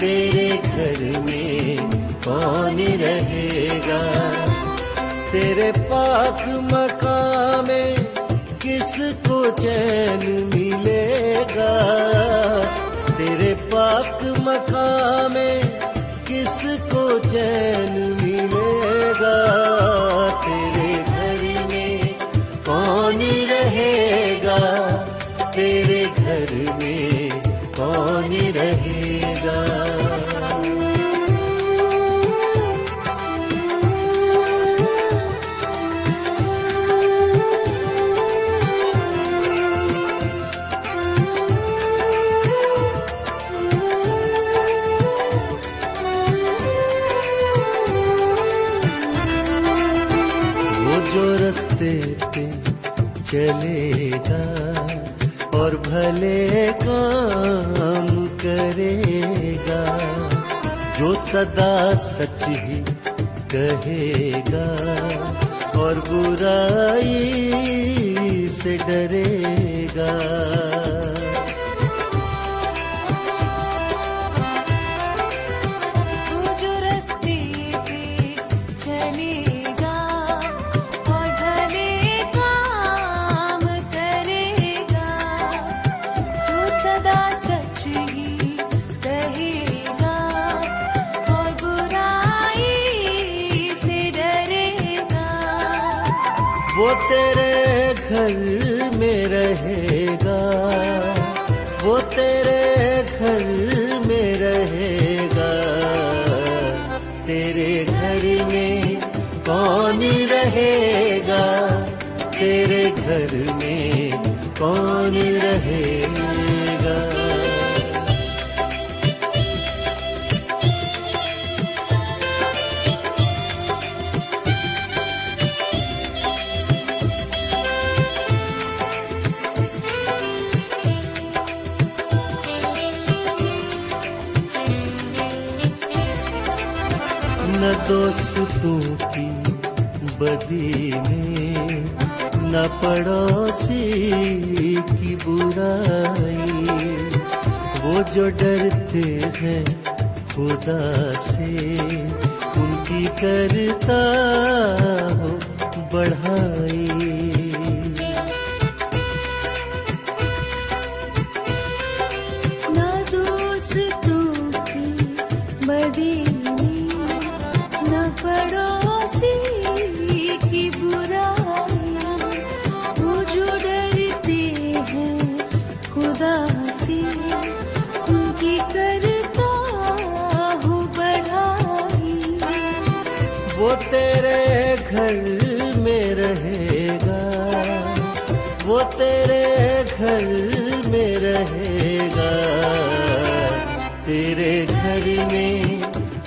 تیرے گھر میں کون رہے گا؟ تیرے پاک مقام میں کس کو چین ملے گا؟ تیرے پاک مقام میں کس کو چین اور بھلے کام کرے گا، جو سدا سچ ہی کہے گا۔ اور برائی سے ڈرے گا۔ تیرے گھر میں کون رہے گا؟ نہ دوستوں کی بدی میں نہ پڑوسی کی برائی وہ جو ڈرتے ہیں خدا سے ان کی کرتا ہو بڑھائی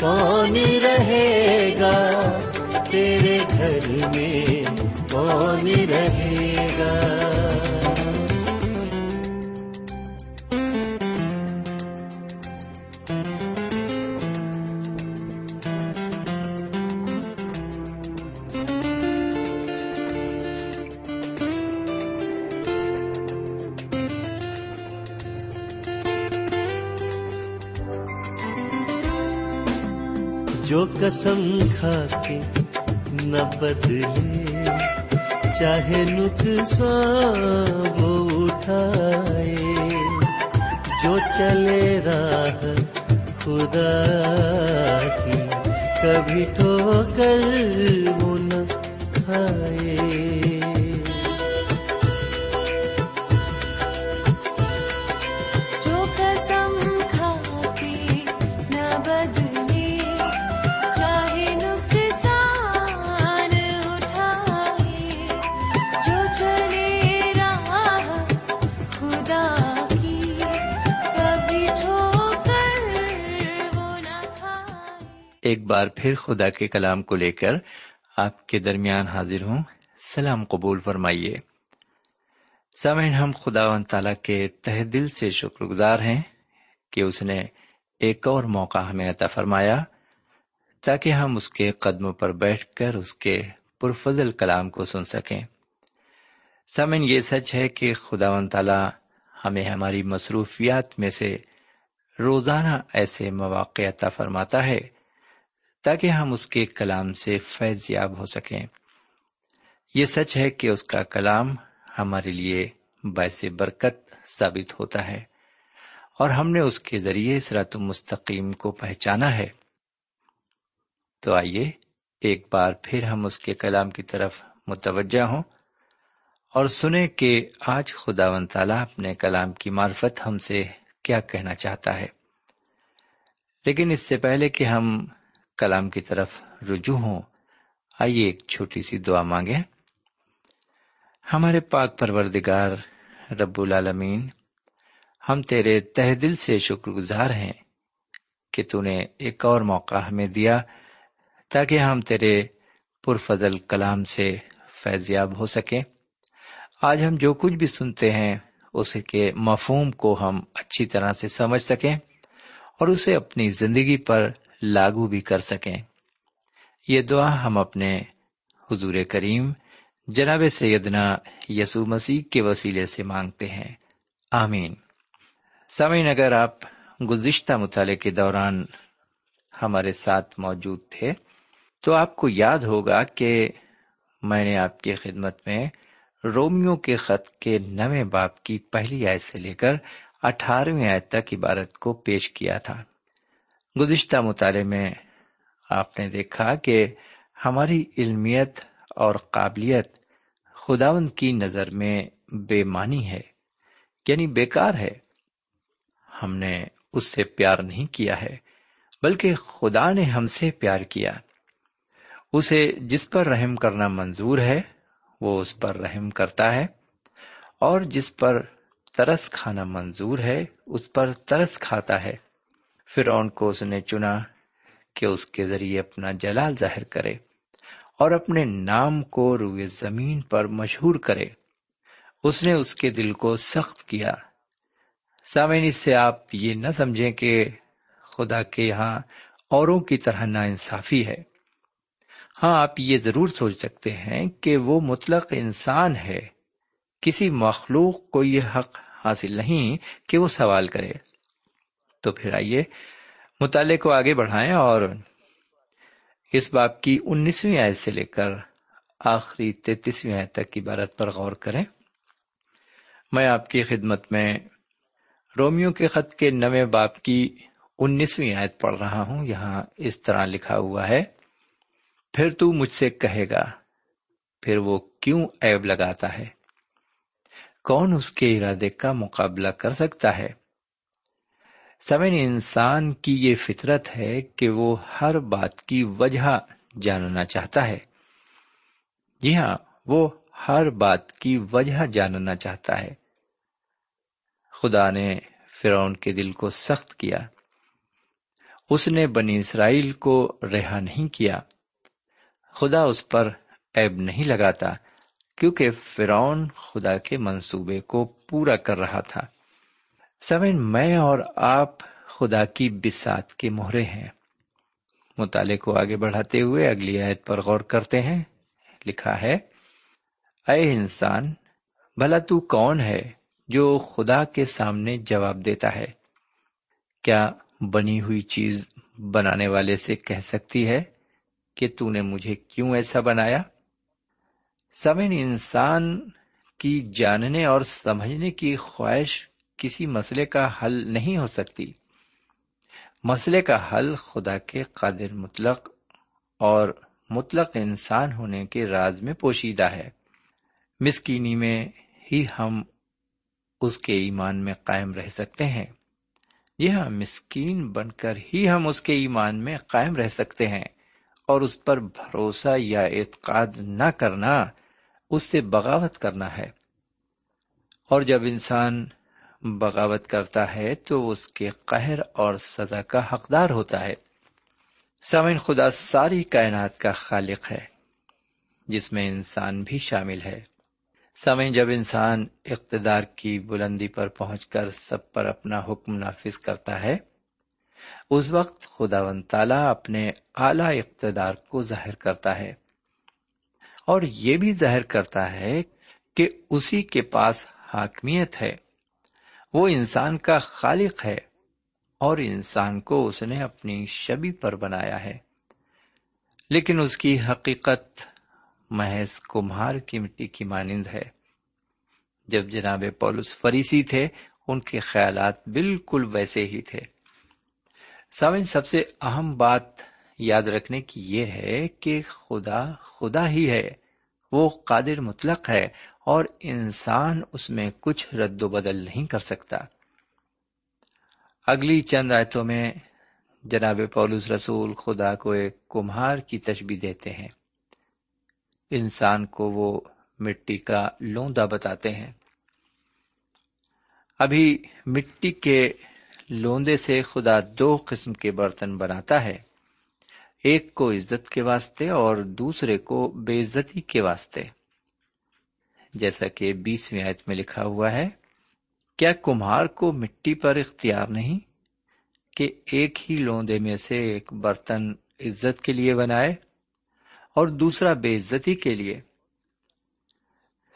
کون رہے گا؟ تیرے گھر میں کون رہے گا؟ جو قسم کھا کے نہ بدلے، چاہے نقصان وہ اٹھائے۔ جو چلے راہ خدا کی، کبھی ٹھوکر وہ نہ کھائے۔ ایک بار پھر خدا کے کلام کو لے کر آپ کے درمیان حاضر ہوں۔ سلام قبول فرمائیے۔ سامعین، ہم خدا و تعالیٰ کے تہ دل سے شکر گزار ہیں کہ اس نے ایک اور موقع ہمیں عطا فرمایا تاکہ ہم اس کے قدموں پر بیٹھ کر اس کے پرفضل کلام کو سن سکیں۔ سامعین، یہ سچ ہے کہ خدا و تعالیٰ ہمیں ہماری مصروفیات میں سے روزانہ ایسے مواقع عطا فرماتا ہے تاکہ ہم اس کے کلام سے فیض یاب ہو سکیں۔ یہ سچ ہے کہ اس کا کلام ہمارے لیے باعث برکت ثابت ہوتا ہے، اور ہم نے اس کے ذریعے سرات مستقیم کو پہچانا ہے۔ تو آئیے ایک بار پھر ہم اس کے کلام کی طرف متوجہ ہوں اور سنیں کہ آج خدا و تعالیٰ اپنے کلام کی معرفت ہم سے کیا کہنا چاہتا ہے۔ لیکن اس سے پہلے کہ ہم کلام کی طرف رجوع ہوں۔ آئیے ایک چھوٹی سی دعا مانگیں۔ ہمارے پاک پروردگار رب العالمین، ہم تیرے تہ دل سے شکر گزار ہیں کہ تو نے ایک اور موقع ہمیں دیا تاکہ ہم تیرے پرفضل کلام سے فیضیاب ہو سکیں۔ آج ہم جو کچھ بھی سنتے ہیں، اس کے مفہوم کو ہم اچھی طرح سے سمجھ سکیں اور اسے اپنی زندگی پر لاگو بھی کر سکیں۔ یہ دعا ہم اپنے حضور کریم جناب سیدنا یسوع مسیح کے وسیلے سے مانگتے ہیں۔ آمین۔ سامعین، اگر آپ گزشتہ مطالعے کے دوران ہمارے ساتھ موجود تھے، تو آپ کو یاد ہوگا کہ میں نے آپ کی خدمت میں رومیو کے خط کے نویں باپ کی پہلی آیت سے لے کر اٹھارہویں آیت تک عبارت کو پیش کیا تھا۔ گزشتہ مطالعے میں آپ نے دیکھا کہ ہماری علمیت اور قابلیت خداون کی نظر میں بے معنی ہے یعنی بیکار ہے۔ ہم نے اس سے پیار نہیں کیا ہے، بلکہ خدا نے ہم سے پیار کیا۔ اسے جس پر رحم کرنا منظور ہے، وہ اس پر رحم کرتا ہے، اور جس پر ترس کھانا منظور ہے، اس پر ترس کھاتا ہے۔ فرعون کو اس نے چنا کہ اس کے ذریعے اپنا جلال ظاہر کرے اور اپنے نام کو روئے زمین پر مشہور کرے۔ اس نے اس کے دل کو سخت کیا۔ سامعین، اس سے آپ یہ نہ سمجھیں کہ خدا کے یہاں اوروں کی طرح نا انصافی ہے۔ ہاں آپ یہ ضرور سوچ سکتے ہیں کہ وہ مطلق انسان ہے۔ کسی مخلوق کو یہ حق حاصل نہیں کہ وہ سوال کرے۔ تو پھر آئیے، مطالعے کو آگے بڑھائیں اور اس باپ کی انیسویں آیت سے لے کر آخری تینتیسویں آیت تک کی عبارت پر غور کریں۔ میں آپ کی خدمت میں رومیو کے خط کے نویں باپ کی انیسویں آیت پڑھ رہا ہوں۔ یہاں اس طرح لکھا ہوا ہے، پھر تو مجھ سے کہے گا، پھر وہ کیوں عیب لگاتا ہے؟ کون اس کے ارادے کا مقابلہ کر سکتا ہے؟ سمن انسان کی یہ فطرت ہے کہ وہ ہر بات کی وجہ جاننا چاہتا ہے۔ جی ہاں وہ ہر بات کی وجہ جاننا چاہتا ہے۔ خدا نے فرعون کے دل کو سخت کیا۔ اس نے بنی اسرائیل کو رہا نہیں کیا۔ خدا اس پر عیب نہیں لگاتا، کیونکہ فرعون خدا کے منصوبے کو پورا کر رہا تھا۔ سمن، میں اور آپ خدا کی بسات کے مہرے ہیں۔ مطالعے کو آگے بڑھاتے ہوئے اگلی آیت پر غور کرتے ہیں۔ لکھا ہے، اے انسان، بھلا تو کون ہے جو خدا کے سامنے جواب دیتا ہے؟ کیا بنی ہوئی چیز بنانے والے سے کہہ سکتی ہے کہ تو نے مجھے کیوں ایسا بنایا؟ سمن انسان کی جاننے اور سمجھنے کی خواہش کسی مسئلے کا حل نہیں ہو سکتی۔ مسئلے کا حل خدا کے قادر مطلق اور مطلق انسان ہونے کے راز میں پوشیدہ ہے۔ مسکینی میں ہی ہم اس کے ایمان میں قائم رہ سکتے ہیں۔ جی ہاں مسکین بن کر ہی ہم اس کے ایمان میں قائم رہ سکتے ہیں اور اس پر بھروسہ یا اعتقاد نہ کرنا، اس سے بغاوت کرنا ہے۔ اور جب انسان بغاوت کرتا ہے تو اس کے قہر اور سزا کا حقدار ہوتا ہے۔ سامن خدا ساری کائنات کا خالق ہے، جس میں انسان بھی شامل ہے۔ سمے جب انسان اقتدار کی بلندی پر پہنچ کر سب پر اپنا حکم نافذ کرتا ہے، اس وقت خدا و تعالی اپنے اعلی اقتدار کو ظاہر کرتا ہے۔ اور یہ بھی ظاہر کرتا ہے کہ اسی کے پاس حاکمیت ہے۔ وہ انسان کا خالق ہے اور انسان کو اس نے اپنی شبی پر بنایا ہے۔ لیکن اس کی حقیقت محض کمہار کی مٹی کی مانند ہے۔ جب جناب پولس فریسی تھے، ان کے خیالات بالکل ویسے ہی تھے۔ سامن سب سے اہم بات یاد رکھنے کی یہ ہے کہ خدا خدا ہی ہے۔ وہ قادر مطلق ہے اور انسان اس میں کچھ رد و بدل نہیں کر سکتا۔ اگلی چند آیتوں میں جناب پولس رسول خدا کو ایک کمہار کی تشبیح دیتے ہیں۔ انسان کو وہ مٹی کا لوندا بتاتے ہیں۔ ابھی مٹی کے لوندے سے خدا دو قسم کے برتن بناتا ہے، ایک کو عزت کے واسطے اور دوسرے کو بے عزتی کے واسطے۔ جیسا کہ بیسویں آیت میں لکھا ہوا ہے، کیا کمہار کو مٹی پر اختیار نہیں کہ ایک ہی لوندے میں سے ایک برتن عزت کے لیے بنائے اور دوسرا بے عزتی کے لیے؟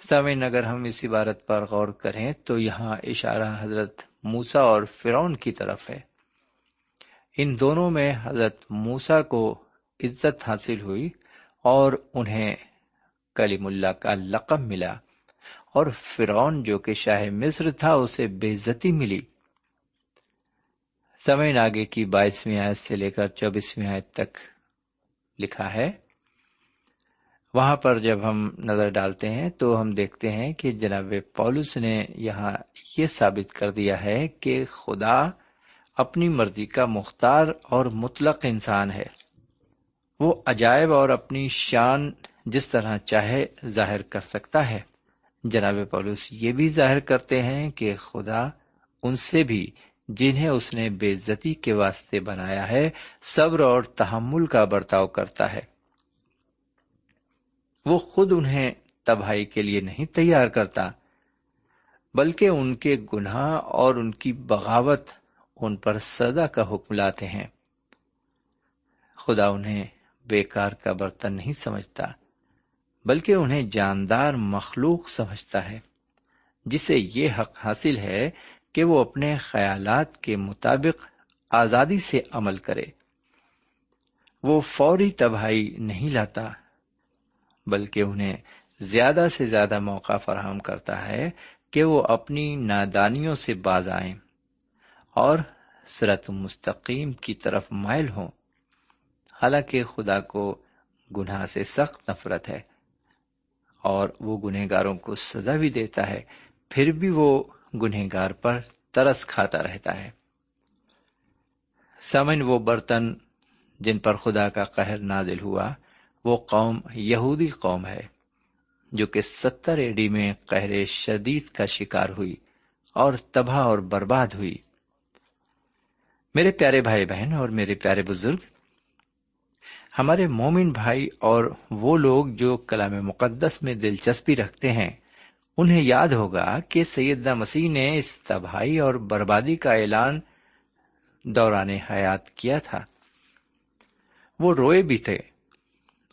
سمین اگر ہم اس عبارت پر غور کریں تو یہاں اشارہ حضرت موسا اور فرون کی طرف ہے۔ ان دونوں میں حضرت موسا کو عزت حاصل ہوئی اور انہیں کلیم اللہ کا لقب ملا۔ اور فرون جو کہ شاہ مصر تھا، اسے بےزتی ملی۔ سمین آگے کی بائیسویں آیت سے لے کر چوبیسویں آیت تک لکھا ہے۔ وہاں پر جب ہم نظر ڈالتے ہیں تو ہم دیکھتے ہیں کہ جناب پولس نے یہاں یہ ثابت کر دیا ہے کہ خدا اپنی مرضی کا مختار اور مطلق انسان ہے۔ وہ عجائب اور اپنی شان جس طرح چاہے ظاہر کر سکتا ہے۔ جناب پولس یہ بھی ظاہر کرتے ہیں کہ خدا ان سے بھی، جنہیں اس نے بے عزتی کے واسطے بنایا ہے، صبر اور تحمل کا برتاؤ کرتا ہے۔ وہ خود انہیں تباہی کے لیے نہیں تیار کرتا، بلکہ ان کے گناہ اور ان کی بغاوت ان پر سزا کا حکم لاتے ہیں۔ خدا انہیں بیکار کا برتن نہیں سمجھتا۔ بلکہ انہیں جاندار مخلوق سمجھتا ہے، جسے یہ حق حاصل ہے کہ وہ اپنے خیالات کے مطابق آزادی سے عمل کرے۔ وہ فوری تباہی نہیں لاتا، بلکہ انہیں زیادہ سے زیادہ موقع فراہم کرتا ہے کہ وہ اپنی نادانیوں سے باز آئیں اور سرت مستقیم کی طرف مائل ہوں۔ حالانکہ خدا کو گناہ سے سخت نفرت ہے۔ اور وہ گنہگاروں کو سزا بھی دیتا ہے، پھر بھی وہ گنہگار پر ترس کھاتا رہتا ہے۔ سمن وہ برتن جن پر خدا کا قہر نازل ہوا، وہ قوم یہودی قوم ہے، جو کہ ستر ایڈی میں قہر شدید کا شکار ہوئی اور تباہ اور برباد ہوئی۔ میرے پیارے بھائی بہن اور میرے پیارے بزرگ ہمارے مومن بھائی اور وہ لوگ جو کلام مقدس میں دلچسپی رکھتے ہیں، انہیں یاد ہوگا کہ سیدنا مسیح نے اس تباہی اور بربادی کا اعلان دوران حیات کیا تھا۔ وہ روئے بھی تھے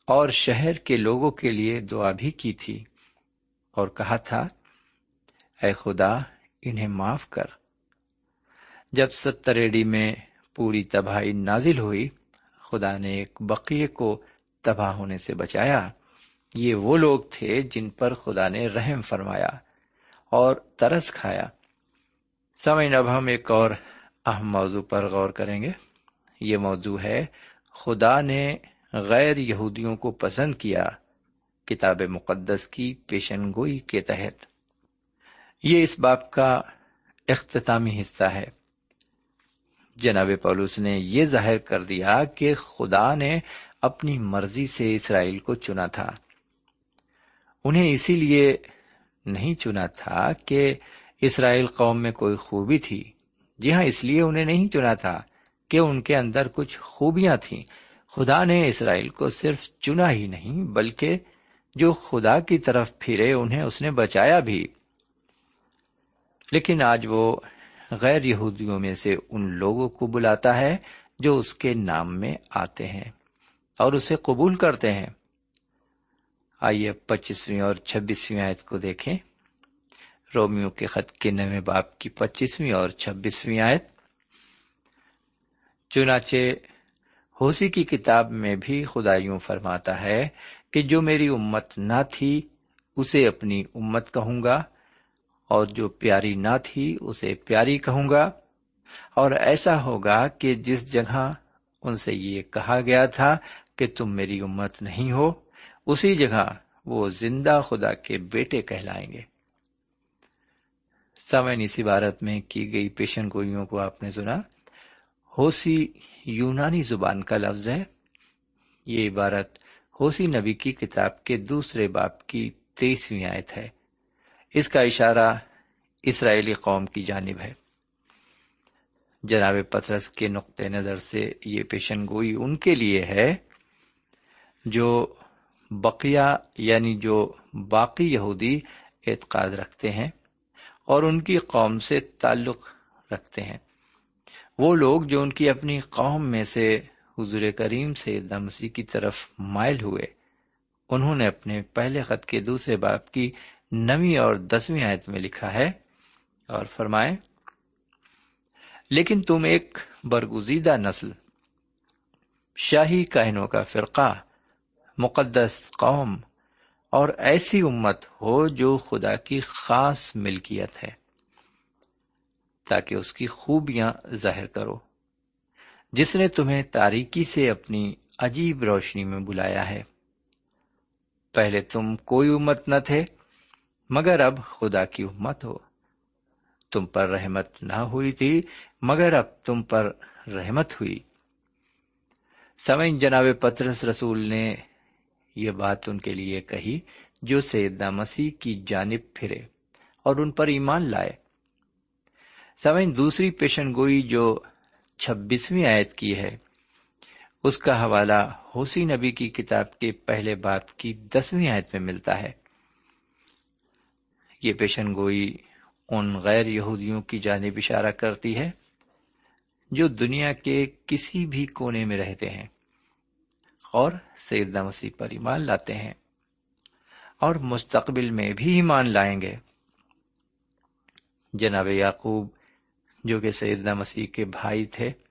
اور شہر کے لوگوں کے لیے دعا بھی کی تھی اور کہا تھا، اے خدا، انہیں معاف کر۔ جب ستر ایڈی میں پوری تباہی نازل ہوئی خدا نے ایک بقیے کو تباہ ہونے سے بچایا۔ یہ وہ لوگ تھے جن پر خدا نے رحم فرمایا اور ترس کھایا۔ سمجھ اب ہم ایک اور اہم موضوع پر غور کریں گے۔ یہ موضوع ہے خدا نے غیر یہودیوں کو پسند کیا کتاب مقدس کی پیشن گوئی کے تحت۔ یہ اس باپ کا اختتامی حصہ ہے۔ جناب پولوس نے یہ ظاہر کر دیا کہ خدا نے اپنی مرضی سے اسرائیل کو چنا تھا۔ انہیں اسی لیے نہیں چنا تھا کہ اسرائیل قوم میں کوئی خوبی تھی۔ جی ہاں اس لیے انہیں نہیں چنا تھا کہ ان کے اندر کچھ خوبیاں تھیں۔ خدا نے اسرائیل کو صرف چنا ہی نہیں، بلکہ جو خدا کی طرف پھرے انہیں اس نے بچایا بھی۔ لیکن آج وہ غیر یہودیوں میں سے ان لوگوں کو بلاتا ہے جو اس کے نام میں آتے ہیں اور اسے قبول کرتے ہیں۔ آئیے پچیسویں اور چھبیسویں آیت کو دیکھیں۔ رومیو کے خط کے نویں باپ کی پچیسویں اور چھبیسویں آیت۔ چنانچہ ہوسی کی کتاب میں بھی خدا یوں فرماتا ہے کہ جو میری امت نہ تھی، اسے اپنی امت کہوں گا۔ اور جو پیاری نہ تھی اسے پیاری کہوں گا۔ اور ایسا ہوگا کہ جس جگہ ان سے یہ کہا گیا تھا کہ تم میری امت نہیں ہو، اسی جگہ وہ زندہ خدا کے بیٹے کہلائیں گے۔ سمن اس عبارت میں کی گئی پیشن گوئیوں کو آپ نے سنا۔ ہوسی یونانی زبان کا لفظ ہے۔ یہ عبارت ہوسی نبی کی کتاب کے دوسرے باپ کی تیسویں آیت ہے۔ اس کا اشارہ اسرائیلی قوم کی جانب ہے۔ جناب پترس کے نقطۂ نظر سے یہ پیشن گوئی ان کے لیے ہے جو بقیہ یعنی جو باقی یہودی اعتقاد رکھتے ہیں اور ان کی قوم سے تعلق رکھتے ہیں۔ وہ لوگ جو ان کی اپنی قوم میں سے حضور کریم سے دمسی کی طرف مائل ہوئے انہوں نے اپنے پہلے خط کے دوسرے باپ کی نویں اور دسویں آیت میں لکھا ہے اور فرمائے، لیکن تم ایک برگزیدہ نسل، شاہی کہنوں کا فرقہ، مقدس قوم اور ایسی امت ہو جو خدا کی خاص ملکیت ہے، تاکہ اس کی خوبیاں ظاہر کرو۔ جس نے تمہیں تاریکی سے اپنی عجیب روشنی میں بلایا ہے۔ پہلے تم کوئی امت نہ تھے، مگر اب خدا کی امت ہو۔ تم پر رحمت نہ ہوئی تھی، مگر اب تم پر رحمت ہوئی۔ سمعین جناب پترس رسول نے یہ بات ان کے لیے کہی جو سیدنا مسیح کی جانب پھرے اور ان پر ایمان لائے۔ سمعین دوسری پیشن گوئی جو چھبیسویں آیت کی ہے۔ اس کا حوالہ حوسی نبی کی کتاب کے پہلے باپ کی دسویں آیت میں ملتا ہے۔ یہ پیشن گوئی ان غیر یہودیوں کی جانب اشارہ کرتی ہے جو دنیا کے کسی بھی کونے میں رہتے ہیں اور سیدنا مسیح پر ایمان لاتے ہیں اور مستقبل میں بھی ایمان لائیں گے۔ جناب یعقوب، جو کہ سیدنا مسیح کے بھائی تھے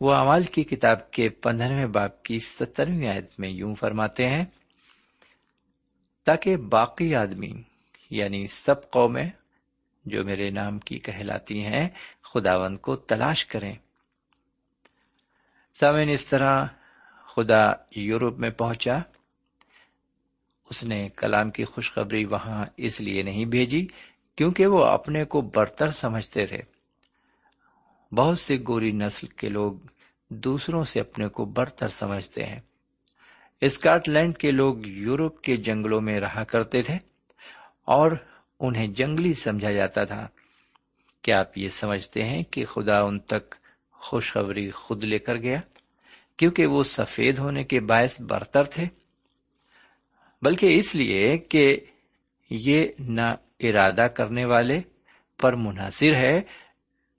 وہ امال کی کتاب کے پندرہویں باپ کی سترویں آیت میں یوں فرماتے ہیں، تاکہ باقی آدمی یعنی سب قومیں جو میرے نام کی کہلاتی ہیں خداون کو تلاش کریں۔ سامن اس طرح خدا یورپ میں پہنچا۔ اس نے کلام کی خوشخبری وہاں اس لیے نہیں بھیجی کیونکہ وہ اپنے کو برتر سمجھتے تھے۔ بہت سے گوری نسل کے لوگ دوسروں سے اپنے کو برتر سمجھتے ہیں۔ اسکاٹ لینڈ کے لوگ یورپ کے جنگلوں میں رہا کرتے تھے اور انہیں جنگلی سمجھا جاتا تھا۔ کیا آپ یہ سمجھتے ہیں کہ خدا ان تک خوشخبری خود لے کر گیا کیونکہ وہ سفید ہونے کے باعث برتر تھے؟ بلکہ اس لیے کہ یہ نہ ارادہ کرنے والے پر منحصر ہے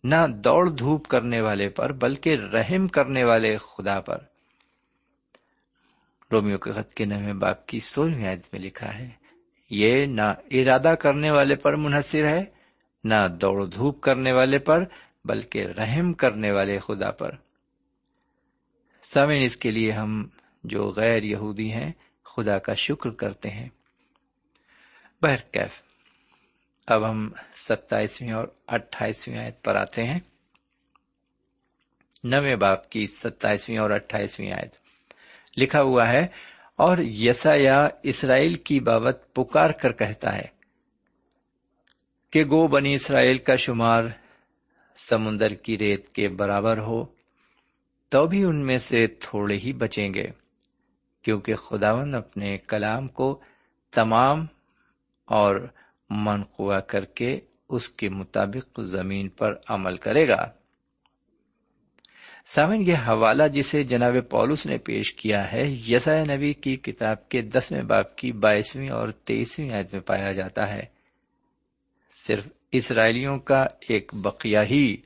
نہ دوڑ دھوپ کرنے والے پر بلکہ رحم کرنے والے خدا پر۔ رومیو کے خط کے نویں باپ کی سولہویں آیت میں لکھا ہے، یہ نہ ارادہ کرنے والے پر منحصر ہے، نہ دوڑ دھوپ کرنے والے پر بلکہ رحم کرنے والے خدا پر۔ سامن اس کے لیے ہم جو غیر یہودی ہیں، خدا کا شکر کرتے ہیں۔ بہرکیف اب ہم ستائیسویں اور اٹھائیسویں آیت پر آتے ہیں۔ نویں باپ کی ستائیسویں اور اٹھائیسویں آیت۔ لکھا ہوا ہے، اور یسا یا اسرائیل کی بابت پکار کر کہتا ہے کہ گو بنی اسرائیل کا شمار سمندر کی ریت کے برابر ہو، تو بھی ان میں سے تھوڑے ہی بچیں گے، کیونکہ خداون اپنے کلام کو تمام اور منقوا کر کے اس کے مطابق زمین پر عمل کرے گا۔ سامن یہ حوالہ جسے جناب پولس نے پیش کیا ہے یسا نبی کی کتاب کے دسویں باپ کی بائیسویں اور تیئیسویں عید میں پایا جاتا ہے۔ صرف اسرائیلیوں کا ایک بقیہ ہی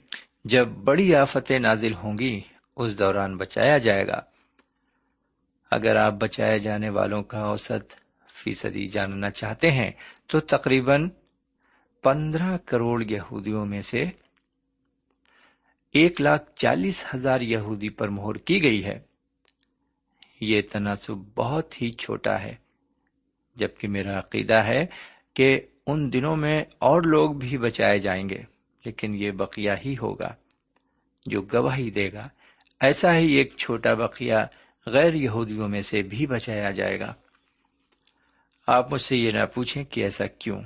جب بڑی آفتیں نازل ہوں گی، اس دوران بچایا جائے گا۔ اگر آپ بچائے جانے والوں کا اوسط فیصدی جاننا چاہتے ہیں، تو تقریباً پندرہ کروڑ یہودیوں میں سے ایک لاکھ چالیس ہزار یہودی پر مہر کی گئی ہے۔ یہ تناسب بہت ہی چھوٹا ہے، جبکہ میرا عقیدہ ہے کہ ان دنوں میں اور لوگ بھی بچائے جائیں گے، لیکن یہ بقیہ ہی ہوگا جو گواہی دے گا۔ ایسا ہی ایک چھوٹا بقیہ غیر یہودیوں میں سے بھی بچایا جائے گا۔ آپ مجھ سے یہ نہ پوچھیں کہ ایسا کیوں؟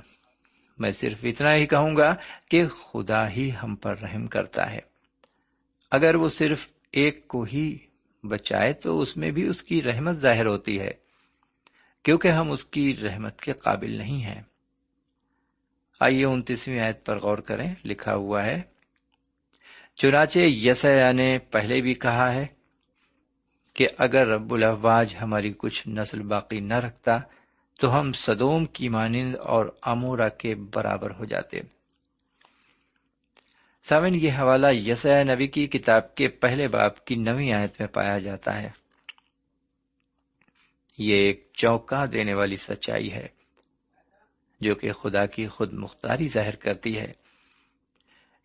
میں صرف اتنا ہی کہوں گا کہ خدا ہی ہم پر رحم کرتا ہے۔ اگر وہ صرف ایک کو ہی بچائے تو اس میں بھی اس کی رحمت ظاہر ہوتی ہے، کیونکہ ہم اس کی رحمت کے قابل نہیں ہیں۔ آئیے انتیسویں آیت پر غور کریں، لکھا ہوا ہے، چنانچہ یسیا نے پہلے بھی کہا ہے کہ اگر رب الفواج ہماری کچھ نسل باقی نہ رکھتا تو ہم صدوم کی مانند اور امورا کے برابر ہو جاتے۔ سامن یہ حوالہ یسیا نبی کی کتاب کے پہلے باپ کی نوی آیت میں پایا جاتا ہے۔ یہ ایک چوکا دینے والی سچائی ہے، جو کہ خدا کی خود مختاری ظاہر کرتی ہے۔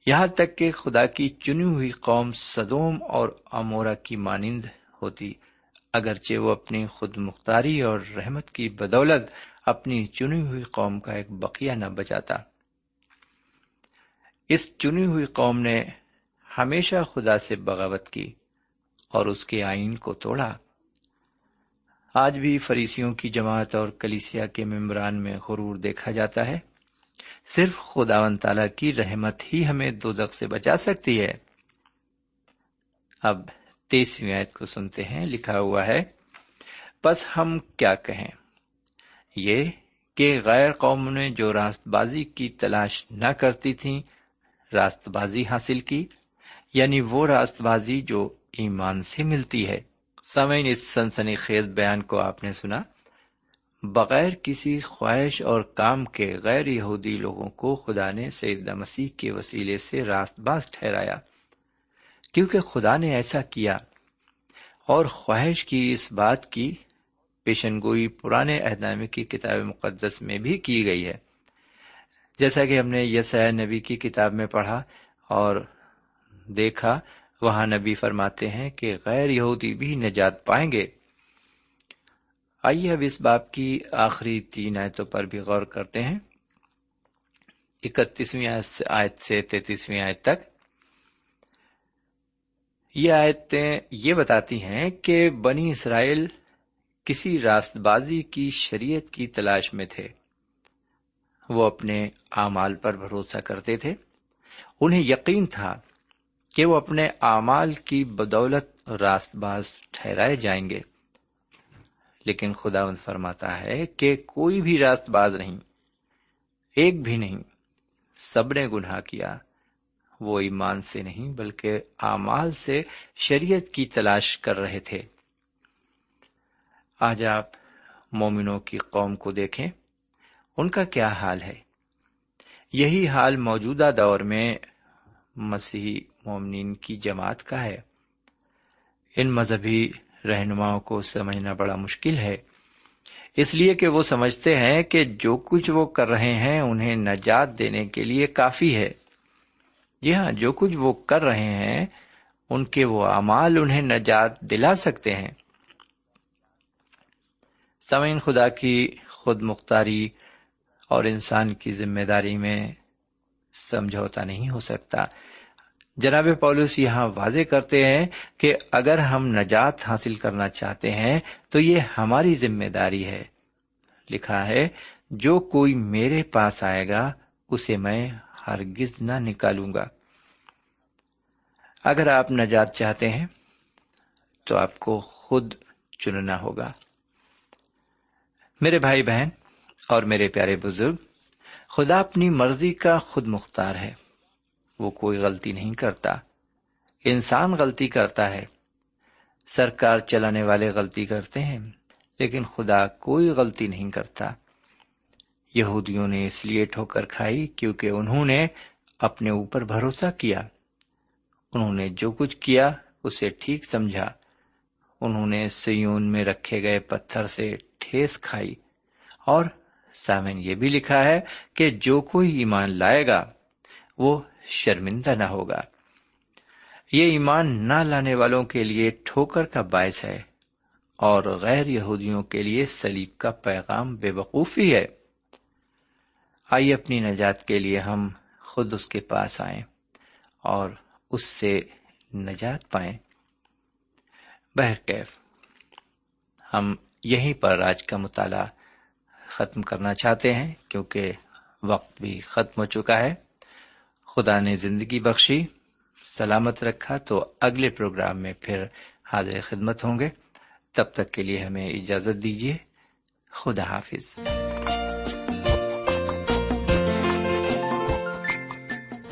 یہاں تک کہ خدا کی چنی ہوئی قوم صدوم اور امورا کی مانند ہوتی۔ اگرچہ وہ اپنی خود مختاری اور رحمت کی بدولت اپنی چنی ہوئی قوم کا ایک بقیہ نہ بچاتا۔ اس چنی ہوئی قوم نے ہمیشہ خدا سے بغاوت کی اور اس کے آئین کو توڑا۔ آج بھی فریسیوں کی جماعت اور کلیسیا کے ممبران میں غرور دیکھا جاتا ہے۔ صرف خدا و تعالی کی رحمت ہی ہمیں دو سے بچا سکتی ہے۔ اب تیسویں آیت کو سنتے ہیں، لکھا ہوا ہے، بس ہم کیا کہیں؟ یہ کہ غیر قوم نے جو راست بازی کی تلاش نہ کرتی تھی راست بازی حاصل کی یعنی وہ راست بازی جو ایمان سے ملتی ہے۔ سمعین اس سنسنی خیز بیان کو آپ نے سنا۔ بغیر کسی خواہش اور کام کے غیر یہودی لوگوں کو خدا نے سید مسیح کے وسیلے سے راست باز ٹھہرایا۔ کیونکہ خدا نے ایسا کیا اور خواہش کی اس بات کی پیشن گوئی پرانے اہدامے کی کتاب مقدس میں بھی کی گئی ہے۔ جیسا کہ ہم نے یس نبی کی کتاب میں پڑھا اور دیکھا، وہاں نبی فرماتے ہیں کہ غیر یہودی بھی نجات پائیں گے۔ آئیے اب اس باپ کی آخری تین آیتوں پر بھی غور کرتے ہیں۔ اکتیسویں آیت سے تینتیسویں آیت تک۔ یہ آیتیں یہ بتاتی ہیں کہ بنی اسرائیل کسی راست بازی کی شریعت کی تلاش میں تھے۔ وہ اپنے اعمال پر بھروسہ کرتے تھے۔ انہیں یقین تھا کہ وہ اپنے اعمال کی بدولت راست باز ٹھہرائے جائیں گے۔ لیکن خدا فرماتا ہے کہ کوئی بھی راست باز نہیں، ایک بھی نہیں، سب نے گناہ کیا۔ وہ ایمان سے نہیں بلکہ اعمال سے شریعت کی تلاش کر رہے تھے۔ آج آپ مومنوں کی قوم کو دیکھیں، ان کا کیا حال ہے؟ یہی حال موجودہ دور میں مسیحی مومنین کی جماعت کا ہے۔ ان مذہبی رہنماؤں کو سمجھنا بڑا مشکل ہے۔ اس لیے کہ وہ سمجھتے ہیں کہ جو کچھ وہ کر رہے ہیں انہیں نجات دینے کے لیے کافی ہے۔ جی ہاں جو کچھ وہ کر رہے ہیں، ان کے وہ اعمال انہیں نجات دلا سکتے ہیں۔ سمعین خدا کی خود مختاری اور انسان کی ذمہ داری میں سمجھوتا نہیں ہو سکتا۔ جناب پولس یہاں واضح کرتے ہیں کہ اگر ہم نجات حاصل کرنا چاہتے ہیں، تو یہ ہماری ذمہ داری ہے۔ لکھا ہے، جو کوئی میرے پاس آئے گا، اسے میں ہرگز نہ نکالوں گا۔ اگر آپ نجات چاہتے ہیں، تو آپ کو خود چننا ہوگا۔ میرے بھائی بہن اور میرے پیارے بزرگ، خدا اپنی مرضی کا خود مختار ہے۔ وہ کوئی غلطی نہیں کرتا۔ انسان غلطی کرتا ہے۔ سرکار چلانے والے غلطی کرتے ہیں، لیکن خدا کوئی غلطی نہیں کرتا۔ یہودیوں نے اس لیے ٹھوکر کھائی کیونکہ انہوں نے اپنے اوپر بھروسہ کیا۔ انہوں نے جو کچھ کیا، اسے ٹھیک سمجھا۔ انہوں نے سیون میں رکھے گئے پتھر سے ٹھیس کھائی۔ اور سامن یہ بھی لکھا ہے کہ جو کوئی ایمان لائے گا، وہ شرمندہ نہ ہوگا۔ یہ ایمان نہ لانے والوں کے لیے ٹھوکر کا باعث ہے اور غیر یہودیوں کے لیے سلیب کا پیغام بے وقوفی ہے۔ آئیے اپنی نجات کے لیے ہم خود اس کے پاس آئیں اور اس سے نجات پائیں۔ بہرکیف ہم یہیں پر آج کا مطالعہ ختم کرنا چاہتے ہیں کیونکہ وقت بھی ختم ہو چکا ہے۔ خدا نے زندگی بخشی، سلامت رکھا تو اگلے پروگرام میں پھر حاضر خدمت ہوں گے۔ تب تک کے لیے ہمیں اجازت دیجیے۔ خدا حافظ۔